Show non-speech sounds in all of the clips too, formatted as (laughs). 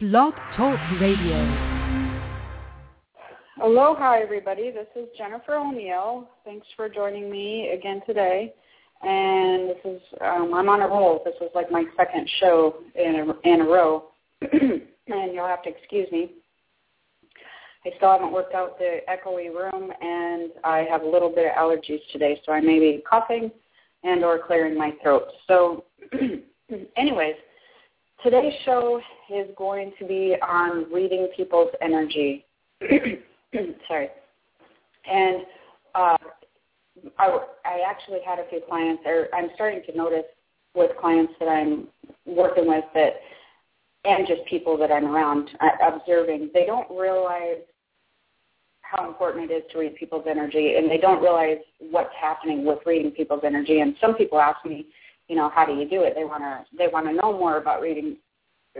Blog Talk Radio. Aloha, everybody. This is Jennifer O'Neill. Thanks for joining me again today. And this is um, I'm on a roll. This is like my second show in a, in a row, (clears throat) and you'll have to excuse me. I still haven't worked out the echoey room, and I have a little bit of allergies today, so I may be coughing and or clearing my throat. So, (clears throat) anyways, today's show is going to be on reading people's energy. (clears throat) Sorry, and uh, I, I actually had a few clients, or I'm starting to notice with clients that I'm working with that, and just people that I'm around uh, observing, they don't realize how important it is to read people's energy, and they don't realize what's happening with reading people's energy. And some people ask me, you know, how do you do it? They want to they want to know more about reading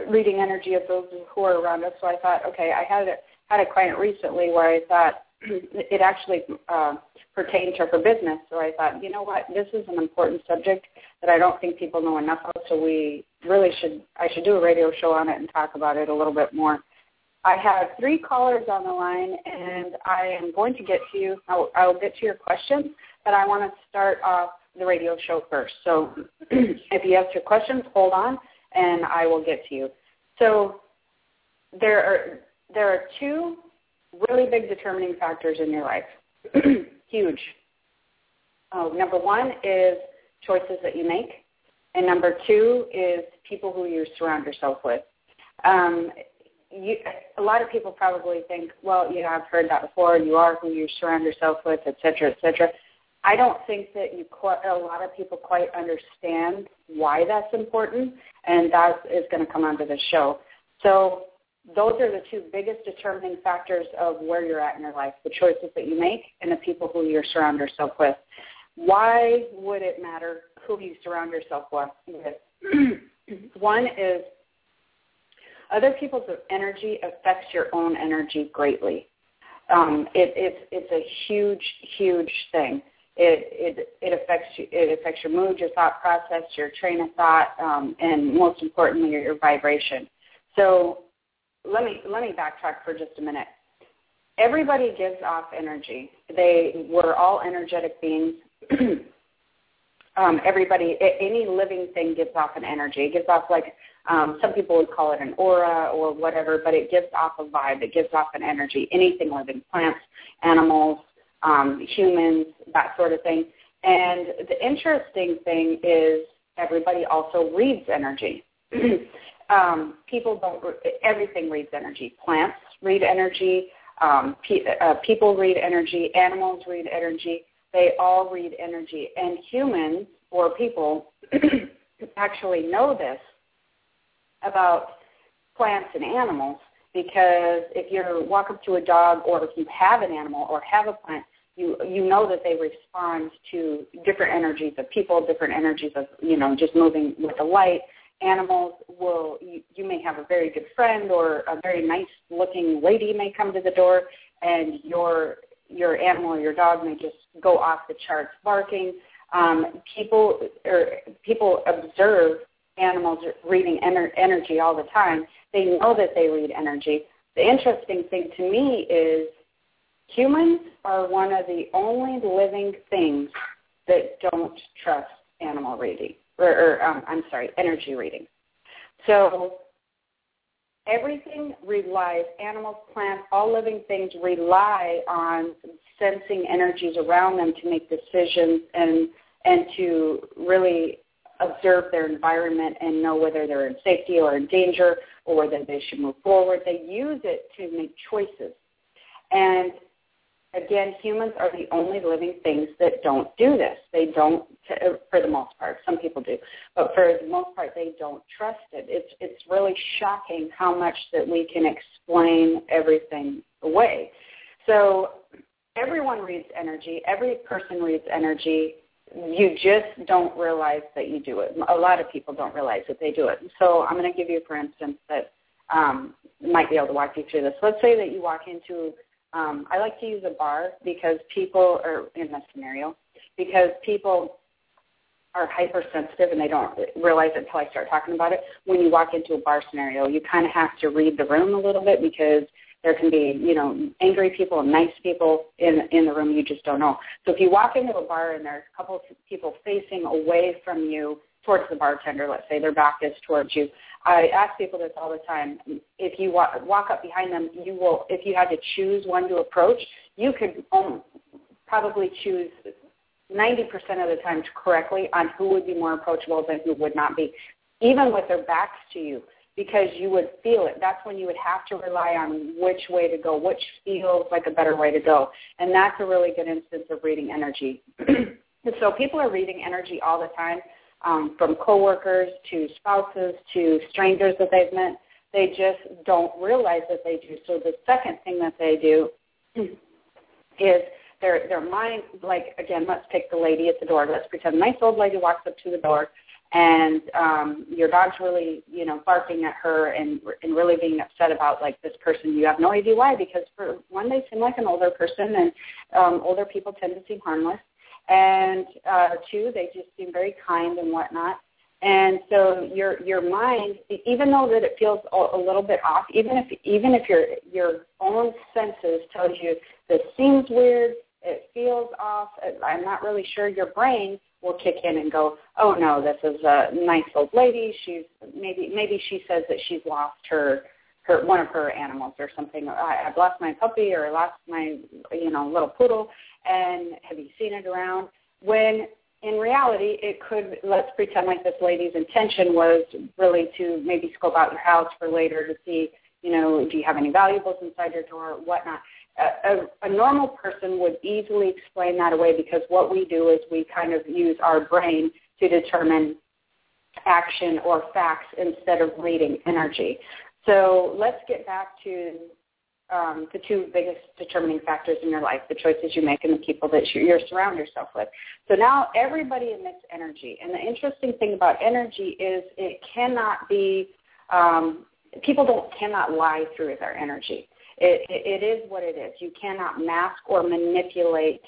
reading energy of those who are around us. So I thought, okay, I had a had a client recently where I thought (clears throat) it actually uh, pertained to her business. So I thought, you know what, this is an important subject that I don't think people know enough of. So we really should I should do a radio show on it and talk about it a little bit more. I have three callers on the line, and I am going to get to you. I'll, I'll get to your questions, but I want to start off the radio show first. So (clears throat) if you have your questions, hold on, and I will get to you. So there are there are two really big determining factors in your life. (clears throat) Huge. Oh, number one is choices that you make, and number two is people who you surround yourself with. Um, you, a lot of people probably think, well, you know, I've heard that before. You are who you surround yourself with, et cetera, et cetera. I don't think that you a lot of people quite understand why that's important, and that is going to come onto the show. So those are the two biggest determining factors of where you're at in your life, the choices that you make and the people who you surround yourself with. Why would it matter who you surround yourself with? (clears throat) One is other people's energy affects your own energy greatly. Um, it, it's a huge huge thing. It it it affects you, it affects your mood, your thought process, your train of thought, um, and most importantly, your, your vibration. So let me let me backtrack for just a minute. Everybody gives off energy. They we're all energetic beings. (clears throat) um, everybody, any living thing gives off an energy. It gives off like um, some people would call it an aura or whatever, but it gives off a vibe. It gives off an energy. Anything living, plants, animals, um, humans, that sort of thing. And the interesting thing is everybody also reads energy. (clears throat) um, people don't. Everything reads energy. Plants read energy. Um, pe- uh, people read energy. Animals read energy. They all read energy. And humans or people (clears throat) actually know this about plants and animals because if you walk up to a dog or if you have an animal or have a plant, you you know that they respond to different energies of people, different energies of you know just moving with the light. Animals will you, you may have a very good friend or a very nice looking lady may come to the door, and your your animal or your dog may just go off the charts barking. Um, people or people observe animals reading ener- energy all the time. They know that they read energy. The interesting thing to me is humans are one of the only living things that don't trust animal reading, or, or um, I'm sorry, energy reading. So everything relies, animals, plants, all living things rely on sensing energies around them to make decisions and and to really observe their environment and know whether they're in safety or in danger or whether they should move forward. They use it to make choices. And again, humans are the only living things that don't do this. They don't, for the most part. Some people do, but for the most part, they don't trust it. It's it's really shocking how much that we can explain everything away. So everyone reads energy. Every person reads energy you just don't realize that you do it. A lot of people don't realize that they do it. So I'm going to give you, for instance, that um, might be able to walk you through this. Let's say that you walk into, um, I like to use a bar because people are in this scenario, because people are hypersensitive and they don't realize it until I start talking about it. When you walk into a bar scenario, you kind of have to read the room a little bit because there can be, you know, angry people and nice people in in the room. You just don't know. So if you walk into a bar and there's a couple of people facing away from you towards the bartender, let's say their back is towards you. I ask people this all the time. If you walk, walk up behind them, you will. If you had to choose one to approach, you could probably choose 90% of the time correctly on who would be more approachable than who would not be, even with their backs to you because you would feel it. That's when you would have to rely on which way to go, which feels like a better way to go. And that's a really good instance of reading energy. (clears throat) so people are reading energy all the time, um, from coworkers to spouses to strangers that they've met. They just don't realize that they do. So the second thing that they do (clears throat) is their their mind like again, let's take the lady at the door. Let's pretend a nice old lady walks up to the door and um, your dog's really, you know, barking at her and and really being upset about like this person. You have no idea why because for one, they seem like an older person, and um, older people tend to seem harmless, and uh, two, they just seem very kind and whatnot. And so your your mind, even though that it feels a, little bit off, even if even if your your own senses tells you this seems weird, it feels off, I'm not really sure, your brain will kick in and go, oh no, this is a nice old lady. She's maybe maybe she says that she's lost her her one of her animals or something. I, I've lost my puppy or lost my you know little poodle, and have you seen it around? When in reality, it could let's pretend like this lady's intention was really to maybe scope out your house for later to see you know do you have any valuables inside your door, or whatnot a, a normal person would easily explain that away because what we do is we kind of use our brain to determine action or facts instead of reading energy. So let's get back to um, the two biggest determining factors in your life, the choices you make and the people that you, you surround yourself with. So now everybody emits energy. And the interesting thing about energy is it cannot be, um, people don't cannot lie through their energy. It, it is what it is. You cannot mask or manipulate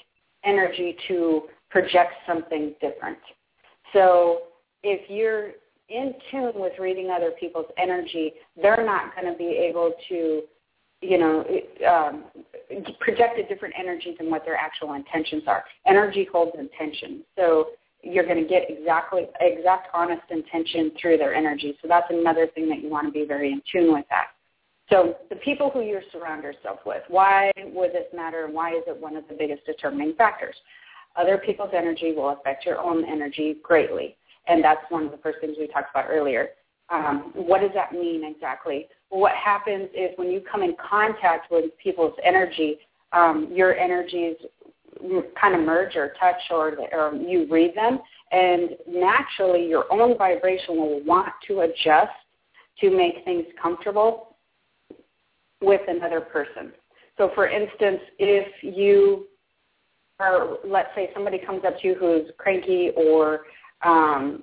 energy to project something different. So if you're in tune with reading other people's energy, they're not going to be able to, you know, um, project a different energy than what their actual intentions are. Energy holds intention. So you're going to get exactly exact honest intention through their energy. So that's another thing that you want to be very in tune with that. So the people who you surround yourself with, why would this matter and why is it one of the biggest determining factors? Other people's energy will affect your own energy greatly. And that's one of the first things we talked about earlier. Um, what does that mean exactly? What happens is when you come in contact with people's energy, um, your energies kind of merge or touch or, or you read them, and naturally your own vibration will want to adjust to make things comfortable with another person. So for instance, if you are, let's say somebody comes up to you who's cranky or um,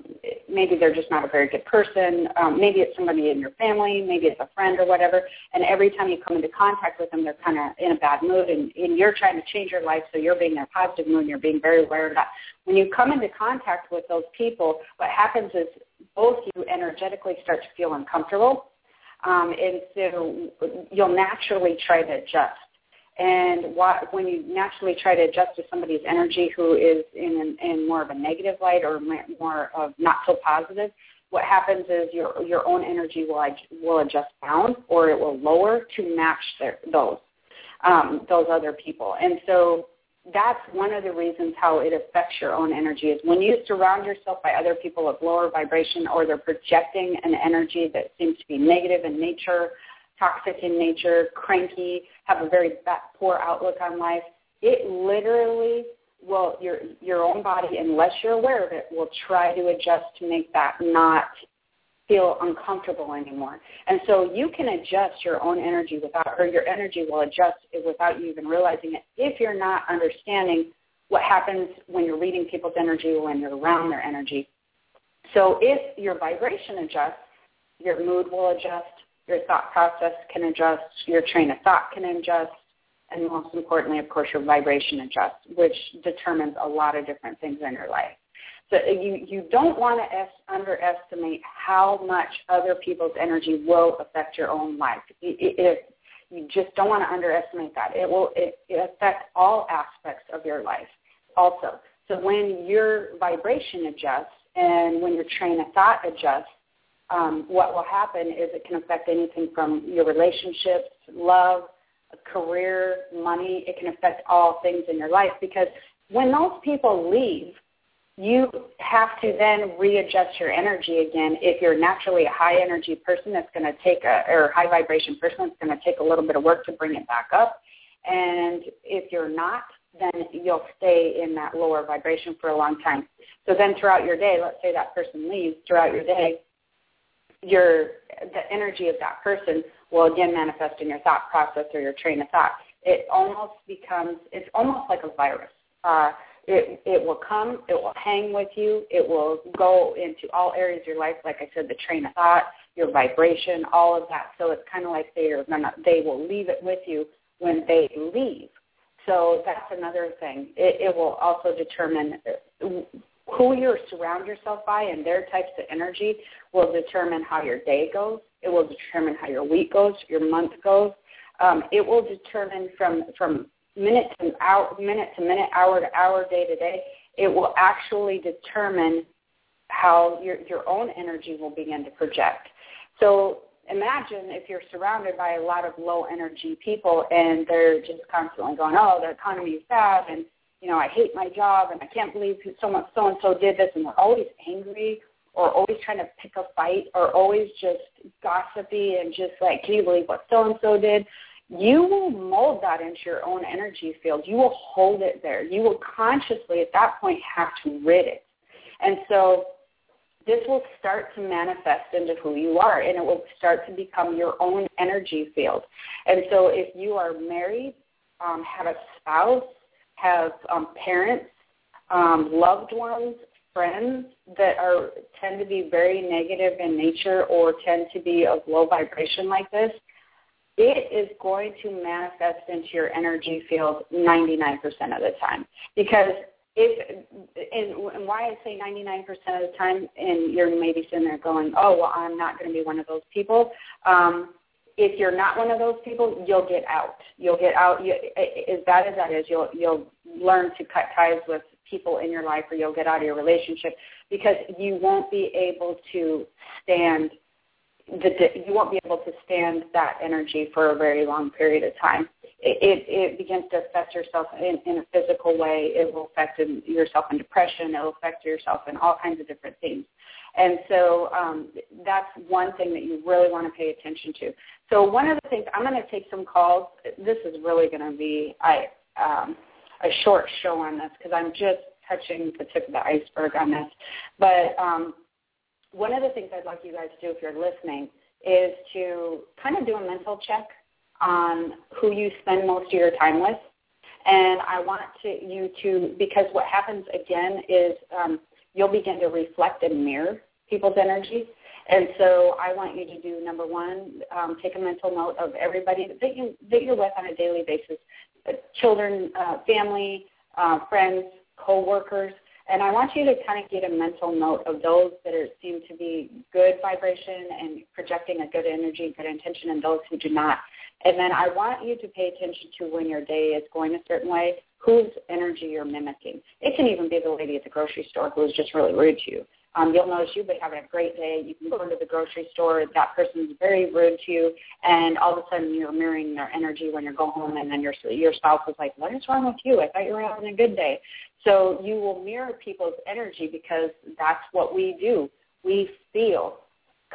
maybe they're just not a very good person. Um, maybe it's somebody in your family. Maybe it's a friend or whatever. And every time you come into contact with them, they're kind of in a bad mood, and, and you're trying to change your life, so you're being in a positive mood. and You're being very aware of that. When you come into contact with those people, what happens is both you energetically start to feel uncomfortable um, and so you'll naturally try to adjust. And what, when you naturally try to adjust to somebody's energy who is in, in more of a negative light or more of not so positive, what happens is your your own energy will will adjust down or it will lower to match their, those um, those other people. And so that's one of the reasons how it affects your own energy is when you surround yourself by other people of lower vibration or they're projecting an energy that seems to be negative in nature, toxic in nature, cranky, have a very bad, poor outlook on life, it literally will your your own body, unless you're aware of it, will try to adjust to make that not feel uncomfortable anymore. And so you can adjust your own energy without, or your energy will adjust without you even realizing it if you're not understanding what happens when you're reading people's energy, when you're around their energy. So if your vibration adjusts, your mood will adjust, your thought process can adjust, your train of thought can adjust, and most importantly, of course, your vibration adjusts, which determines a lot of different things in your life. So you you don't want to es- underestimate how much other people's energy will affect your own life. It, it, you just don't want to underestimate that. It will it, it affect all aspects of your life also. So when your vibration adjusts and when your train of thought adjusts, um, what will happen is it can affect anything from your relationships, love, career, money. It can affect all things in your life because when those people leave, you have to then readjust your energy again. If you're naturally a high energy person, that's going to take a or high vibration person, it's going to take a little bit of work to bring it back up. And if you're not, then you'll stay in that lower vibration for a long time. So then throughout your day, let's say that person leaves, throughout your day, your the energy of that person will again manifest in your thought process or your train of thought. It almost becomes it's almost like a virus. Uh, it it will come, it will hang with you, it will go into all areas of your life. Like I said, the train of thought, your vibration, all of that. So it's kind of like they are they will leave it with you when they leave. So that's another thing. It, it will also determine who you surround yourself by and their types of energy will determine how your day goes. It will determine how your week goes, your month goes. Um, it will determine from from minute to hour, minute to minute, hour to hour, day to day. It will actually determine how your your own energy will begin to project. So imagine if you're surrounded by a lot of low energy people and they're just constantly going, oh, the economy is bad and you know I hate my job and I can't believe someone so and so did this and they're always angry or always trying to pick a fight or always just gossipy and just like, can you believe what so and so did? You will mold that into your own energy field. You will hold it there. You will consciously at that point have to rid it. And so this will start to manifest into who you are and it will start to become your own energy field. And so if you are married, um, have a spouse, have um, parents, um, loved ones, friends that are tend to be very negative in nature or tend to be of low vibration like this, it is going to manifest into your energy field 99% of the time. Because if and, and why I say 99% of the time, and you're maybe sitting there going, "Oh, well, I'm not going to be one of those people." Um, if you're not one of those people, you'll get out. You'll get out. You, as bad as that is, you'll you'll learn to cut ties with people in your life, or you'll get out of your relationship because you won't be able to stand the you won't be able to stand that energy for a very long period of time. It, it, it begins to affect yourself in, in a physical way. It will affect yourself in depression. It will affect yourself in all kinds of different things. And so um, that's one thing that you really want to pay attention to. So one of the things I'm going to take some calls. This is really going to be I um, a short show on this because I'm just touching the tip of the iceberg on this. But um, one of the things I'd like you guys to do if you're listening is to kind of do a mental check on who you spend most of your time with. And I want to, you to, because what happens again is um, you'll begin to reflect and mirror people's energy. And so I want you to do number one, um, take a mental note of everybody that you that you're with on a daily basis, uh, children, uh, family, uh, friends, coworkers, and I want you to kind of get a mental note of those that are, seem to be good vibration and projecting a good energy, good intention, and those who do not. And then I want you to pay attention to when your day is going a certain way, whose energy you're mimicking. It can even be the lady at the grocery store who is just really rude to you. Um, you'll notice you've been having a great day. You can go into the grocery store. That person's very rude to you, and all of a sudden you're mirroring their energy when you go home, and then your your spouse is like, "What is wrong with you? I thought you were having a good day." So you will mirror people's energy because that's what we do. We feel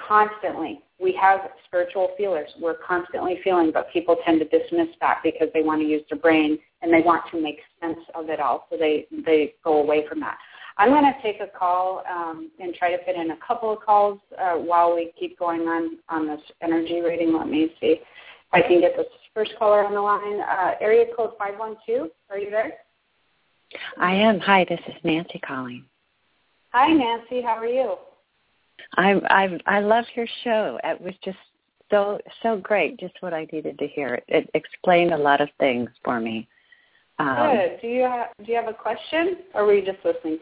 constantly. We have spiritual feelers. We're constantly feeling, but people tend to dismiss that because they want to use their brain and they want to make sense of it all. So they they go away from that. I'm going to take a call um, and try to fit in a couple of calls uh, while we keep going on on this energy reading. Let me see if I can get this first caller on the line. Uh, area code 512. Are you there? I am. Hi, this is Nancy calling. Hi, Nancy. How are you? I I I love your show. It was just so so great. Just what I needed to hear. It, it explained a lot of things for me. Um, Good. Do you have, do you have a question, or were you just listening?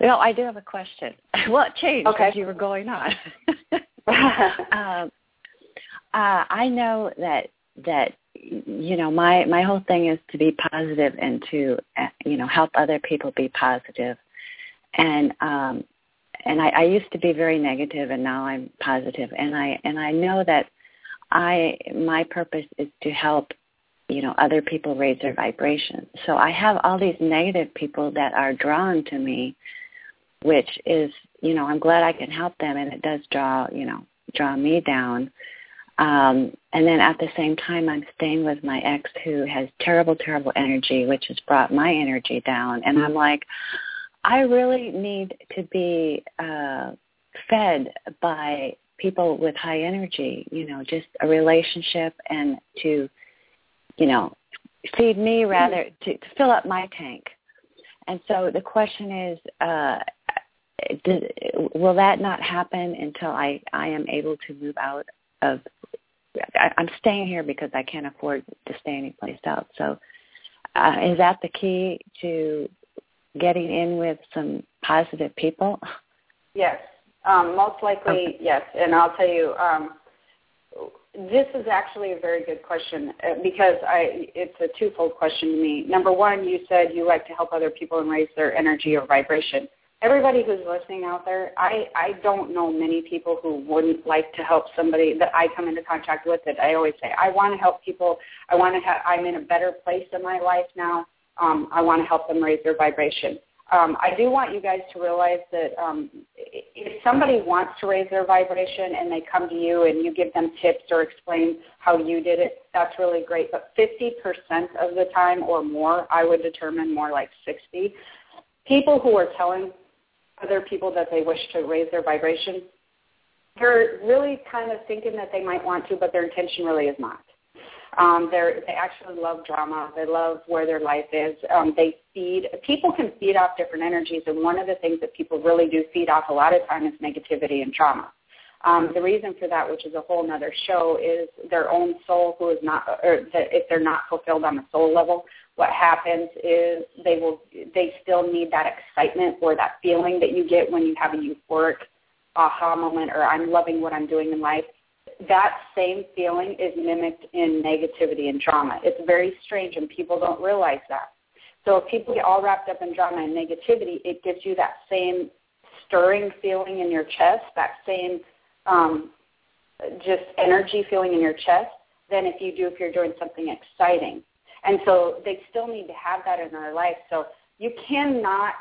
Well, I do have a question. (laughs) Well, it changed okay. as you were going on. (laughs) um, uh, I know that that you know my my whole thing is to be positive and to uh, you know help other people be positive, and um, and I, I used to be very negative, and now I'm positive, and I and I know that I my purpose is to help you know other people raise their vibration. So I have all these negative people that are drawn to me, which is you know I'm glad I can help them, and it does draw you know draw me down. Um, and then at the same time, I'm staying with my ex who has terrible, terrible energy, which has brought my energy down. And I'm like, I really need to be uh, fed by people with high energy, you know, just a relationship and to, you know, feed me rather to, to fill up my tank. And so the question is, uh, does, will that not happen until I, I am able to move out of I, I'm staying here because I can't afford to stay anyplace else. So uh, is that the key to getting in with some positive people? Yes, um, most likely okay. yes. And I'll tell you, um, this is actually a very good question uh, because I it's a twofold question to me. Number one, you said you like to help other people and raise their energy or vibration everybody who's listening out there, I, I don't know many people who wouldn't like to help somebody that I come into contact with that I always say, I want to help people. I want to have, I'm in a better place in my life now. Um, I want to help them raise their vibration. Um, I do want you guys to realize that um, if somebody wants to raise their vibration and they come to you and you give them tips or explain how you did it, that's really great. But 50% of the time or more, I would determine more like 60, people who are telling other people that they wish to raise their vibration, they're really kind of thinking that they might want to, but their intention really is not. Um, they they actually love drama. They love where their life is. Um, they feed. People can feed off different energies, and one of the things that people really do feed off a lot of time is negativity and trauma. Um, the reason for that, which is a whole other show, is their own soul who is not, or that if they're not fulfilled on the soul level, what happens is they will they still need that excitement or that feeling that you get when you have a euphoric aha moment or I'm loving what I'm doing in life. That same feeling is mimicked in negativity and drama. It's very strange and people don't realize that. So if people get all wrapped up in drama and negativity, it gives you that same stirring feeling in your chest, that same um, just energy feeling in your chest than if you do if you're doing something exciting. And so they still need to have that in their life. So you cannot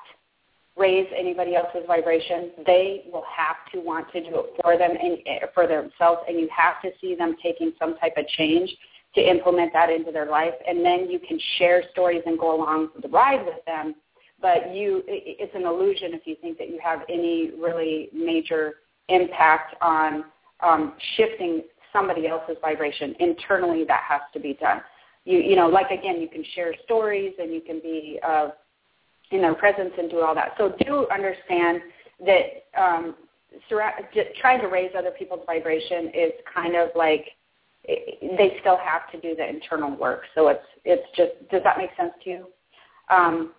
raise anybody else's vibration. They will have to want to do it for them and eh, for themselves, and you have to see them taking some type of change to implement that into their life. And then you can share stories and go along the ride with them. But you, it's an illusion if you think that you have any really major impact on um, shifting somebody else's vibration. Internally, that has to be done you you know like again you can share stories and you can be uh, in their presence and do all that. So do understand that um, trying to raise other people's vibration is kind of like they still have to do the internal work. So it's it's just does that make sense to you? Um,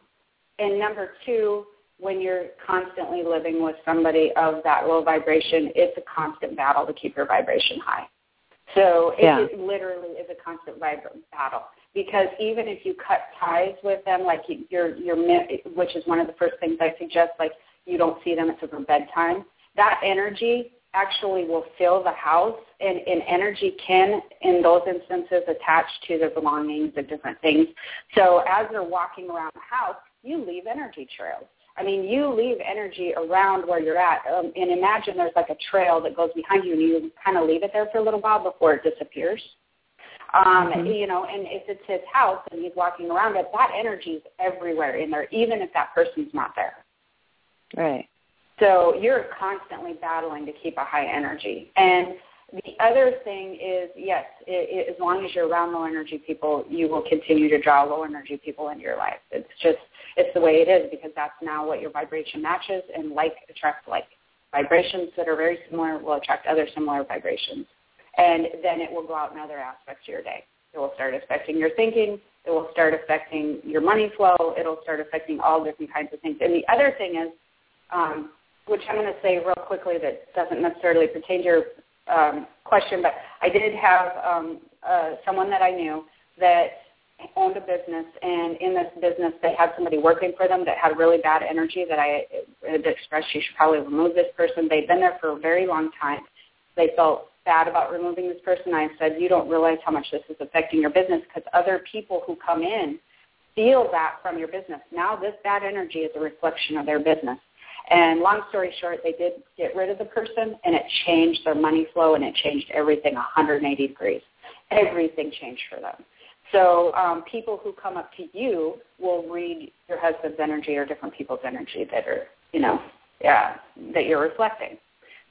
and number two, when you're constantly living with somebody of that low vibration, it's a constant battle to keep your vibration high. So it, yeah. it literally is a constant battle because even if you cut ties with them, like you're, you're, which is one of the first things I suggest, like you don't see them until bedtime, that energy actually will fill the house and, and energy can, in those instances, attach to their belongings and different things. So as they're walking around the house, you leave energy trails. I mean, you leave energy around where you're at. Um, and imagine there's like a trail that goes behind you and you kind of leave it there for a little while before it disappears. Um, mm-hmm. You know, and if it's his house and he's walking around it, that energy is everywhere in there, even if that person's not there. Right. So you're constantly battling to keep a high energy. And the other thing is, yes, it, it, as long as you're around low energy people, you will continue to draw low energy people into your life. It's just it's the way it is because that's now what your vibration matches and like attracts like. Vibrations that are very similar will attract other similar vibrations. And then it will go out in other aspects of your day. It will start affecting your thinking. It will start affecting your money flow. It'll start affecting all different kinds of things. And the other thing is um, which I'm going to say real quickly that doesn't necessarily pertain to your um, question, but I did have um, uh, someone that I knew that owned a business, and in this business, they had somebody working for them that had really bad energy. That I had expressed, you should probably remove this person. They'd been there for a very long time. They felt bad about removing this person. I said, you don't realize how much this is affecting your business because other people who come in feel that from your business. Now this bad energy is a reflection of their business. And long story short, they did get rid of the person, and it changed their money flow, and it changed everything 180 degrees. Everything changed for them. So um, people who come up to you will read your husband's energy or different people's energy that are, you know, yeah, that you're reflecting.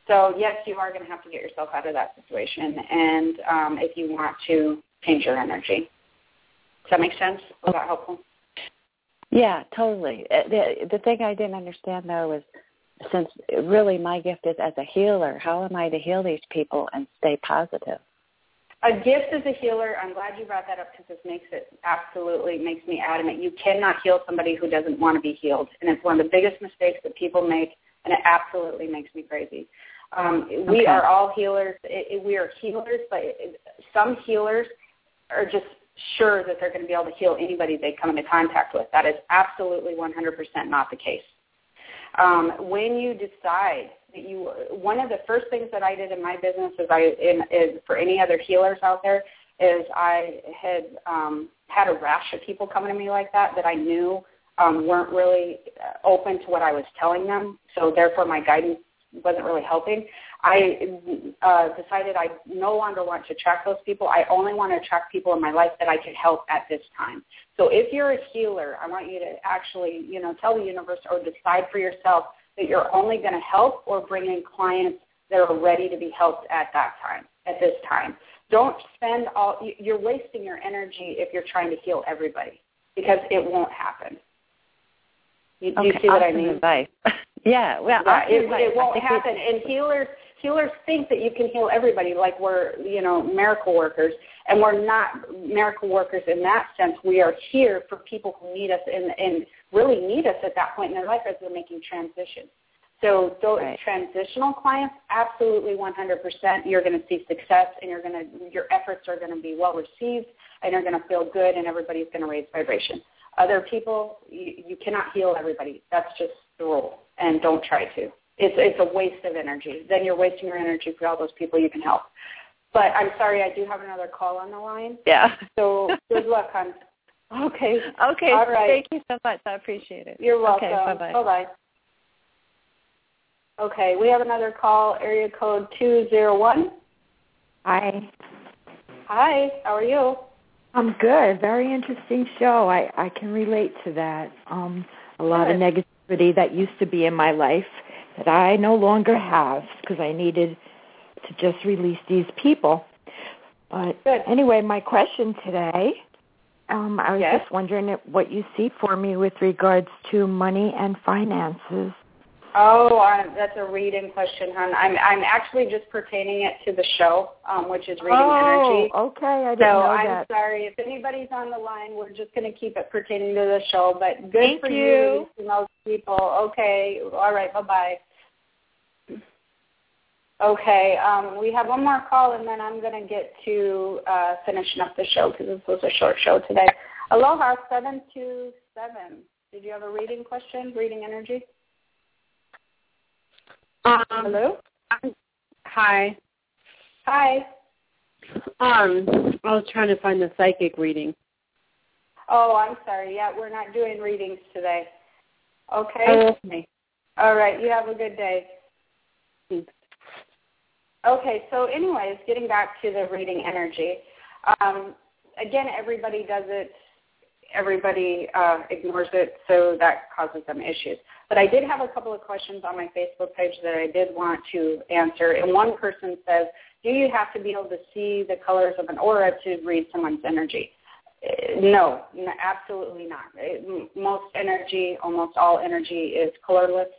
So yes, you are going to have to get yourself out of that situation, and um, if you want to change your energy. Does that make sense? Was that helpful? Yeah, totally. Uh, the the thing I didn't understand though is since really my gift is as a healer, how am I to heal these people and stay positive? A gift as a healer, I'm glad you brought that up because this makes it absolutely makes me adamant. You cannot heal somebody who doesn't want to be healed. And it's one of the biggest mistakes that people make and it absolutely makes me crazy. Um, okay. We are all healers. It, it, we are healers, but it, some healers are just sure that they're going to be able to heal anybody they come into contact with. That is absolutely 100% not the case. Um, when you decide that you, one of the first things that I did in my business is I, in, is for any other healers out there, is I had um, had a rash of people coming to me like that that I knew um, weren't really open to what I was telling them. So therefore, my guidance wasn't really helping. I uh, decided I no longer want to attract those people. I only want to attract people in my life that I can help at this time. So if you're a healer, I want you to actually, you know, tell the universe or decide for yourself that you're only going to help or bring in clients that are ready to be helped at that time, at this time. Don't spend all, you're wasting your energy if you're trying to heal everybody because it won't happen. You, do okay, you see what I mean? Advice. (laughs) yeah, well, it, it won't happen. And healers healers think that you can heal everybody, like we're you know miracle workers, and we're not miracle workers in that sense. We are here for people who need us and and really need us at that point in their life as they're making transitions. So those right. transitional clients, absolutely 100%, you're going to see success, and you're going to your efforts are going to be well received, and you're going to feel good, and everybody's going to raise vibration. Other people, you, you cannot heal everybody. That's just the rule, and don't try to. It's it's a waste of energy. Then you're wasting your energy for all those people you can help. But I'm sorry, I do have another call on the line. Yeah. So good luck, hon. Okay. Okay. All right. Thank you so much. I appreciate it. You're welcome. Okay, bye-bye. Bye-bye. Okay, we have another call, area code 201. Hi. Hi, how are you? I'm good. Very interesting show. I I can relate to that. Um a lot good. of negativity that used to be in my life that I no longer have because I needed to just release these people. But good. anyway, my question today, um I was yes. just wondering what you see for me with regards to money and finances. Oh, uh, that's a reading question, hon. I'm I'm actually just pertaining it to the show, um, which is reading oh, energy. okay. I didn't so know I'm that. sorry if anybody's on the line. We're just going to keep it pertaining to the show, but good Thank for you. you those people. Okay, all right. Bye bye. Okay, um, we have one more call, and then I'm going to get to uh, finishing up the show because this was a short show today. Aloha seven two seven. Did you have a reading question? Reading energy. Um, Hello. Hi. Hi. Um, I was trying to find the psychic reading. Oh, I'm sorry. Yeah, we're not doing readings today. Okay. Oh, okay. All right. You have a good day. Thanks. Okay. So, anyways, getting back to the reading energy. Um, again, everybody does it. Everybody uh, ignores it, so that causes them issues. But I did have a couple of questions on my Facebook page that I did want to answer. And one person says, do you have to be able to see the colors of an aura to read someone's energy? Uh, no, absolutely not. Most energy, almost all energy is colorless.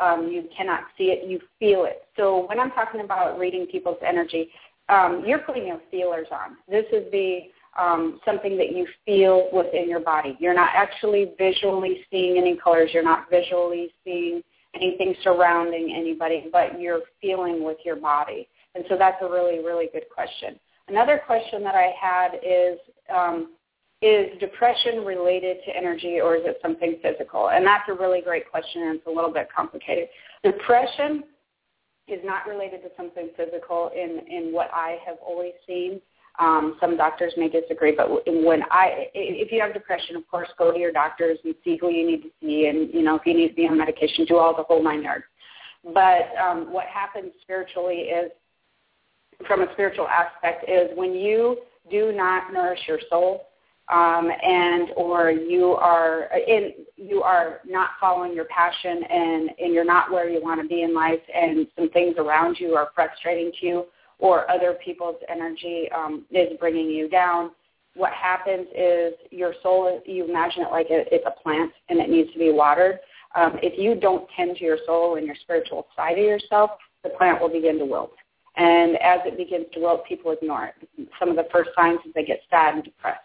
Um, you cannot see it, you feel it. So when I'm talking about reading people's energy, um, you're putting your feelers on. This is the um, something that you feel within your body. You're not actually visually seeing any colors. You're not visually seeing anything surrounding anybody, but you're feeling with your body. And so that's a really, really good question. Another question that I had is, um, is depression related to energy or is it something physical? And that's a really great question and it's a little bit complicated. Depression is not related to something physical in, in what I have always seen. Um, some doctors may disagree, but when I, if you have depression, of course, go to your doctors and see who you need to see, and you know if you need to be on medication, do all the whole nine yards. But um, what happens spiritually is, from a spiritual aspect, is when you do not nourish your soul, um, and or you are in you are not following your passion and and you're not where you want to be in life and some things around you are frustrating to you or other people's energy um, is bringing you down. What happens is your soul you imagine it like it's a plant and it needs to be watered. Um, if you don't tend to your soul and your spiritual side of yourself the plant will begin to wilt. And as it begins to wilt people ignore it. Some of the first signs is they get sad and depressed.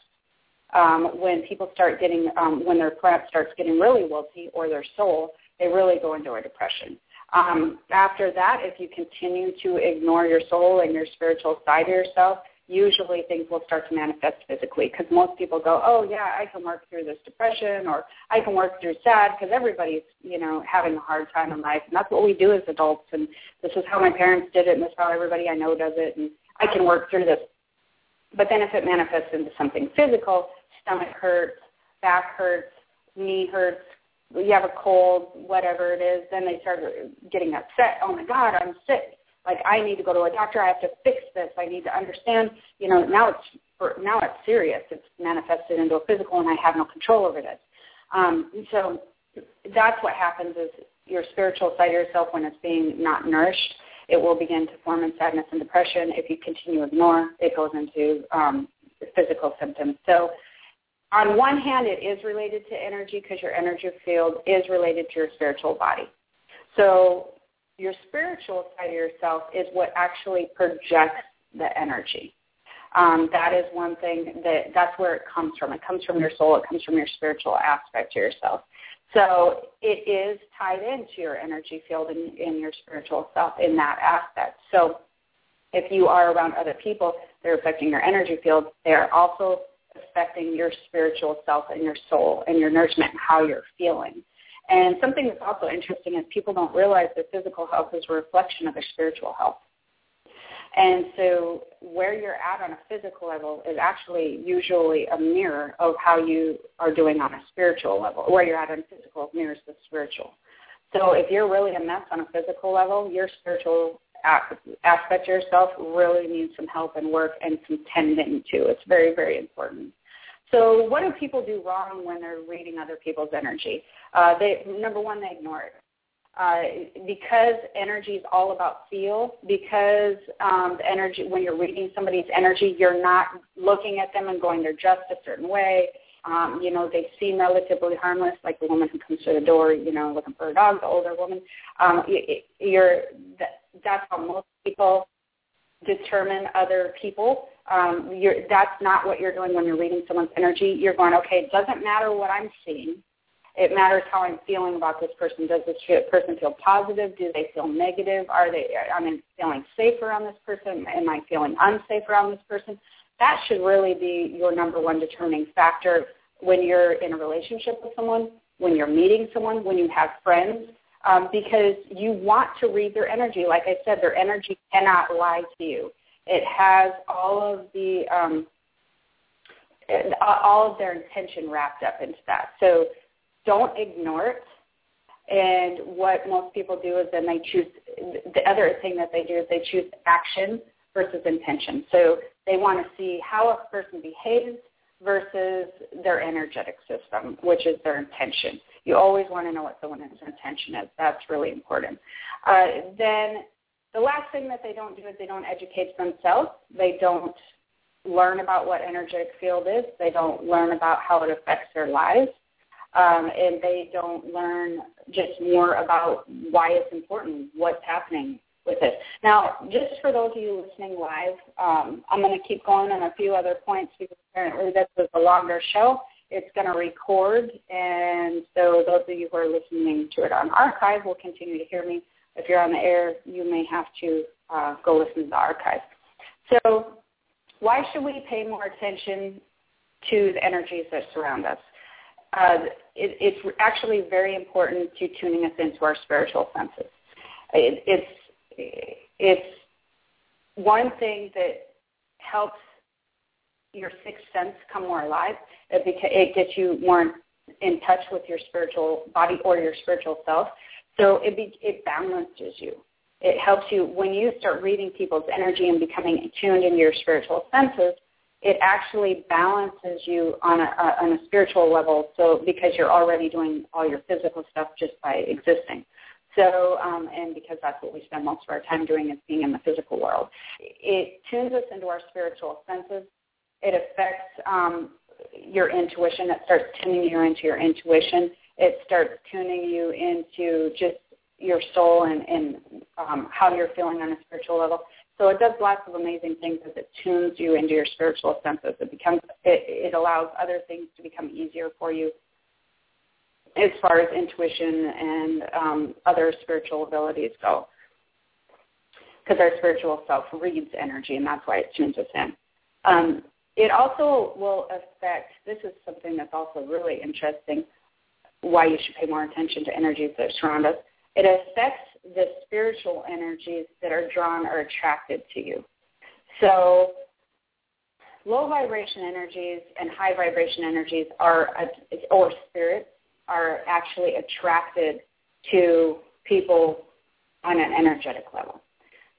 Um, when people start getting, um, when their plant starts getting really wilty or their soul, they really go into a depression. Um, after that, if you continue to ignore your soul and your spiritual side of yourself, usually things will start to manifest physically because most people go, oh yeah, I can work through this depression or I can work through sad because everybody's, you know, having a hard time in life. And that's what we do as adults. And this is how my parents did it and this is how everybody I know does it. And I can work through this. But then if it manifests into something physical, stomach hurts, back hurts, knee hurts, you have a cold, whatever it is, then they start getting upset. Oh my God, I'm sick. Like I need to go to a doctor. I have to fix this. I need to understand. You know, now it's for, now it's serious. It's manifested into a physical, and I have no control over this. Um, so that's what happens is your spiritual side of yourself when it's being not nourished, it will begin to form in sadness and depression. If you continue to ignore, it goes into um, physical symptoms. So on one hand, it is related to energy because your energy field is related to your spiritual body. So your spiritual side of yourself is what actually projects the energy. Um, that is one thing that that's where it comes from. It comes from your soul. It comes from your spiritual aspect to yourself. So it is tied into your energy field and in your spiritual self in that aspect. So if you are around other people, they're affecting your energy field. They're also affecting your spiritual self and your soul and your nourishment and how you're feeling. And something that's also interesting is people don't realize that physical health is a reflection of their spiritual health. And so where you're at on a physical level is actually usually a mirror of how you are doing on a spiritual level. Where you're at on physical mirrors the spiritual. So if you're really a mess on a physical level, your spiritual aspect of yourself really needs some help and work and some tending to. It's very, very important. So what do people do wrong when they're reading other people's energy? Uh, they, number one, they ignore it. Uh, because energy is all about feel, because um, the energy, when you're reading somebody's energy, you're not looking at them and going, they're just a certain way. Um, you know, they seem relatively harmless, like the woman who comes to the door, you know, looking for a dog, the older woman. Um, you're, that's how most people determine other people. Um, you're, that's not what you're doing when you're reading someone's energy. You're going, okay, it doesn't matter what I'm seeing. It matters how I'm feeling about this person. Does this person feel positive? Do they feel negative? Are they? Am I feeling safe around this person? Am I feeling unsafe around this person? That should really be your number one determining factor when you're in a relationship with someone, when you're meeting someone, when you have friends, um, because you want to read their energy. Like I said, their energy cannot lie to you. It has all of the um, all of their intention wrapped up into that. So don't ignore it. And what most people do is then they choose the other thing that they do is they choose action versus intention. So they want to see how a person behaves versus their energetic system, which is their intention. You always want to know what someone's intention is. That's really important. Uh, then the last thing that they don't do is they don't educate themselves. They don't learn about what energetic field is. They don't learn about how it affects their lives. Um, and they don't learn just more about why it's important, what's happening with it. Now, just for those of you listening live, um, I'm going to keep going on a few other points because apparently this was a longer show. It's going to record, and so those of you who are listening to it on archive will continue to hear me. If you're on the air, you may have to uh, go listen to the archive. So, why should we pay more attention to the energies that surround us? Uh, it, it's actually very important to tuning us into our spiritual senses. It, it's it's one thing that helps your sixth sense come more alive. It, beca- it gets you more in touch with your spiritual body or your spiritual self. So it be, it balances you. It helps you when you start reading people's energy and becoming tuned into your spiritual senses. It actually balances you on a, a on a spiritual level. So because you're already doing all your physical stuff just by existing. So, um, and because that's what we spend most of our time doing is being in the physical world. It tunes us into our spiritual senses. It affects um, your intuition. It starts tuning you into your intuition. It starts tuning you into just your soul and, and um, how you're feeling on a spiritual level. So it does lots of amazing things as it tunes you into your spiritual senses. It becomes it, it allows other things to become easier for you as far as intuition and um, other spiritual abilities go. Because our spiritual self reads energy, and that's why it tunes us in. Um, it also will affect, this is something that's also really interesting, why you should pay more attention to energies that surround us. It affects the spiritual energies that are drawn or attracted to you. So low vibration energies and high vibration energies are, or spirits, are actually attracted to people on an energetic level.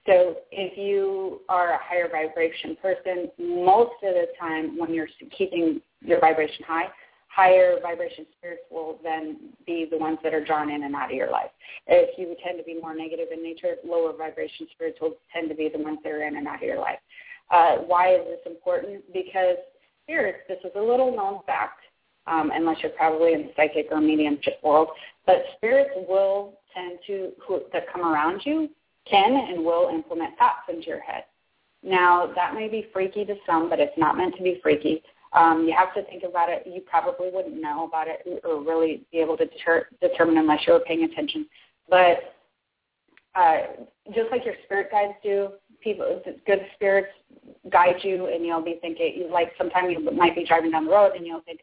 So if you are a higher vibration person, most of the time when you're keeping your vibration high, higher vibration spirits will then be the ones that are drawn in and out of your life. If you tend to be more negative in nature, lower vibration spirits will tend to be the ones that are in and out of your life. Uh, why is this important? Because spirits, this is a little known fact, um, unless you're probably in the psychic or mediumship world, but spirits will tend to, who, that come around you, can and will implement thoughts into your head. Now, that may be freaky to some, but it's not meant to be freaky. Um, you have to think about it. You probably wouldn't know about it or really be able to deter- determine unless you were paying attention. But uh, just like your spirit guides do, people, good spirits guide you, and you'll be thinking, like sometimes you might be driving down the road and you'll think,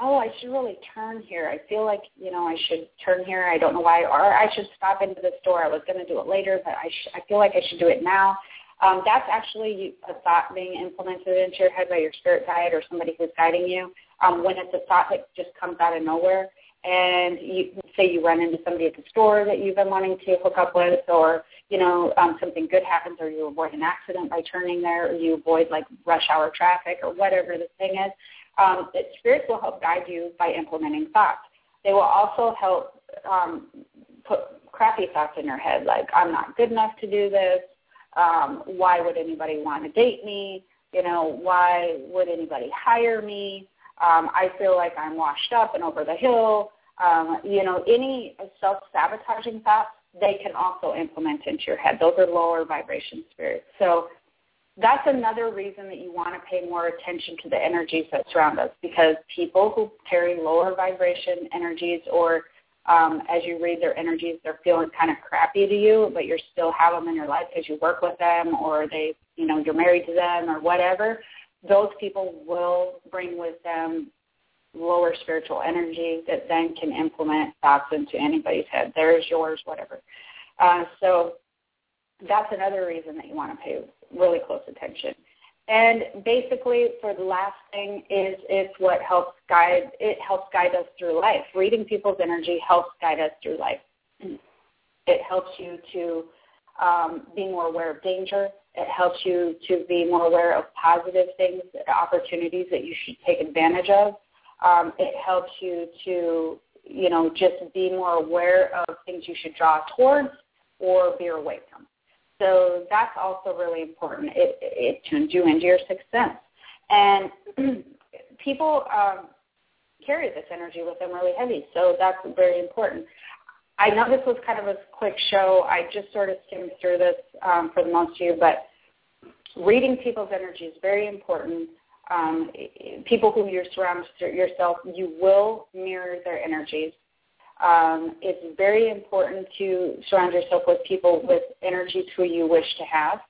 oh, I should really turn here. I feel like, you know, I should turn here. I don't know why. Or I should stop into the store. I was going to do it later, but I, sh- I feel like I should do it now. Um, that's actually a thought being implemented into your head by your spirit guide or somebody who's guiding you. Um, when it's a thought that just comes out of nowhere, and you say you run into somebody at the store that you've been wanting to hook up with, or you know um, something good happens, or you avoid an accident by turning there, or you avoid like rush hour traffic, or whatever the thing is um, that spirits will help guide you by implementing thoughts. They will also help um, put crappy thoughts in your head, like I'm not good enough to do this. Um, why would anybody want to date me? You know, why would anybody hire me? Um, I feel like I'm washed up and over the hill. Um, you know, any self-sabotaging thoughts, they can also implement into your head. Those are lower vibration spirits. So that's another reason that you want to pay more attention to the energies that surround us because people who carry lower vibration energies or um, as you read their energies, they're feeling kind of crappy to you, but you still have them in your life because you work with them or they, you know, you're married to them or whatever. Those people will bring with them lower spiritual energy that then can implement thoughts into anybody's head. There's yours, whatever. Uh, so that's another reason that you want to pay really close attention. And basically, for the last thing is it's what helps guide. It helps guide us through life. Reading people's energy helps guide us through life. It helps you to um, be more aware of danger. It helps you to be more aware of positive things, opportunities that you should take advantage of. Um, it helps you to, you know, just be more aware of things you should draw towards or veer away from. So that's also really important. It, it tunes you into your sixth sense. And (clears throat) people um, carry this energy with them really heavy, so that's very important. I know this was kind of a quick show. I just sort of skimmed through this um, for the most of you, but reading people's energy is very important. um, people who you surround yourself, you will mirror their energies. Um, it's very important to surround yourself with people with energies who you wish to have.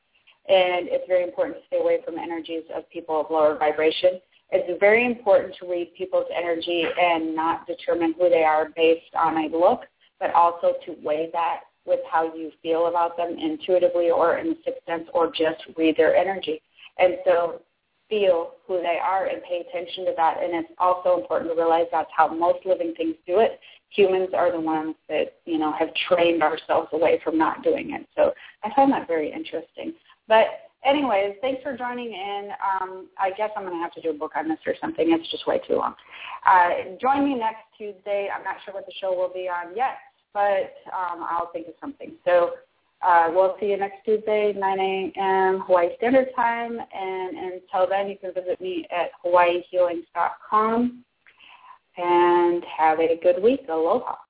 And it's very important to stay away from energies of people of lower vibration. It's very important to read people's energy and not determine who they are based on a look, but also to weigh that with how you feel about them intuitively or in the sixth sense or just read their energy. And so feel who they are and pay attention to that. And it's also important to realize that's how most living things do it. Humans are the ones that, you know, have trained ourselves away from not doing it. So I find that very interesting. But anyways, thanks for joining in. Um, I guess I'm going to have to do a book on this or something. It's just way too long. Uh, join me next Tuesday. I'm not sure what the show will be on yet, but um, I'll think of something. So uh, we'll see you next Tuesday, 9 a.m. Hawaii Standard Time. And until then, you can visit me at hawaiihealings.com. And have a good week. Aloha.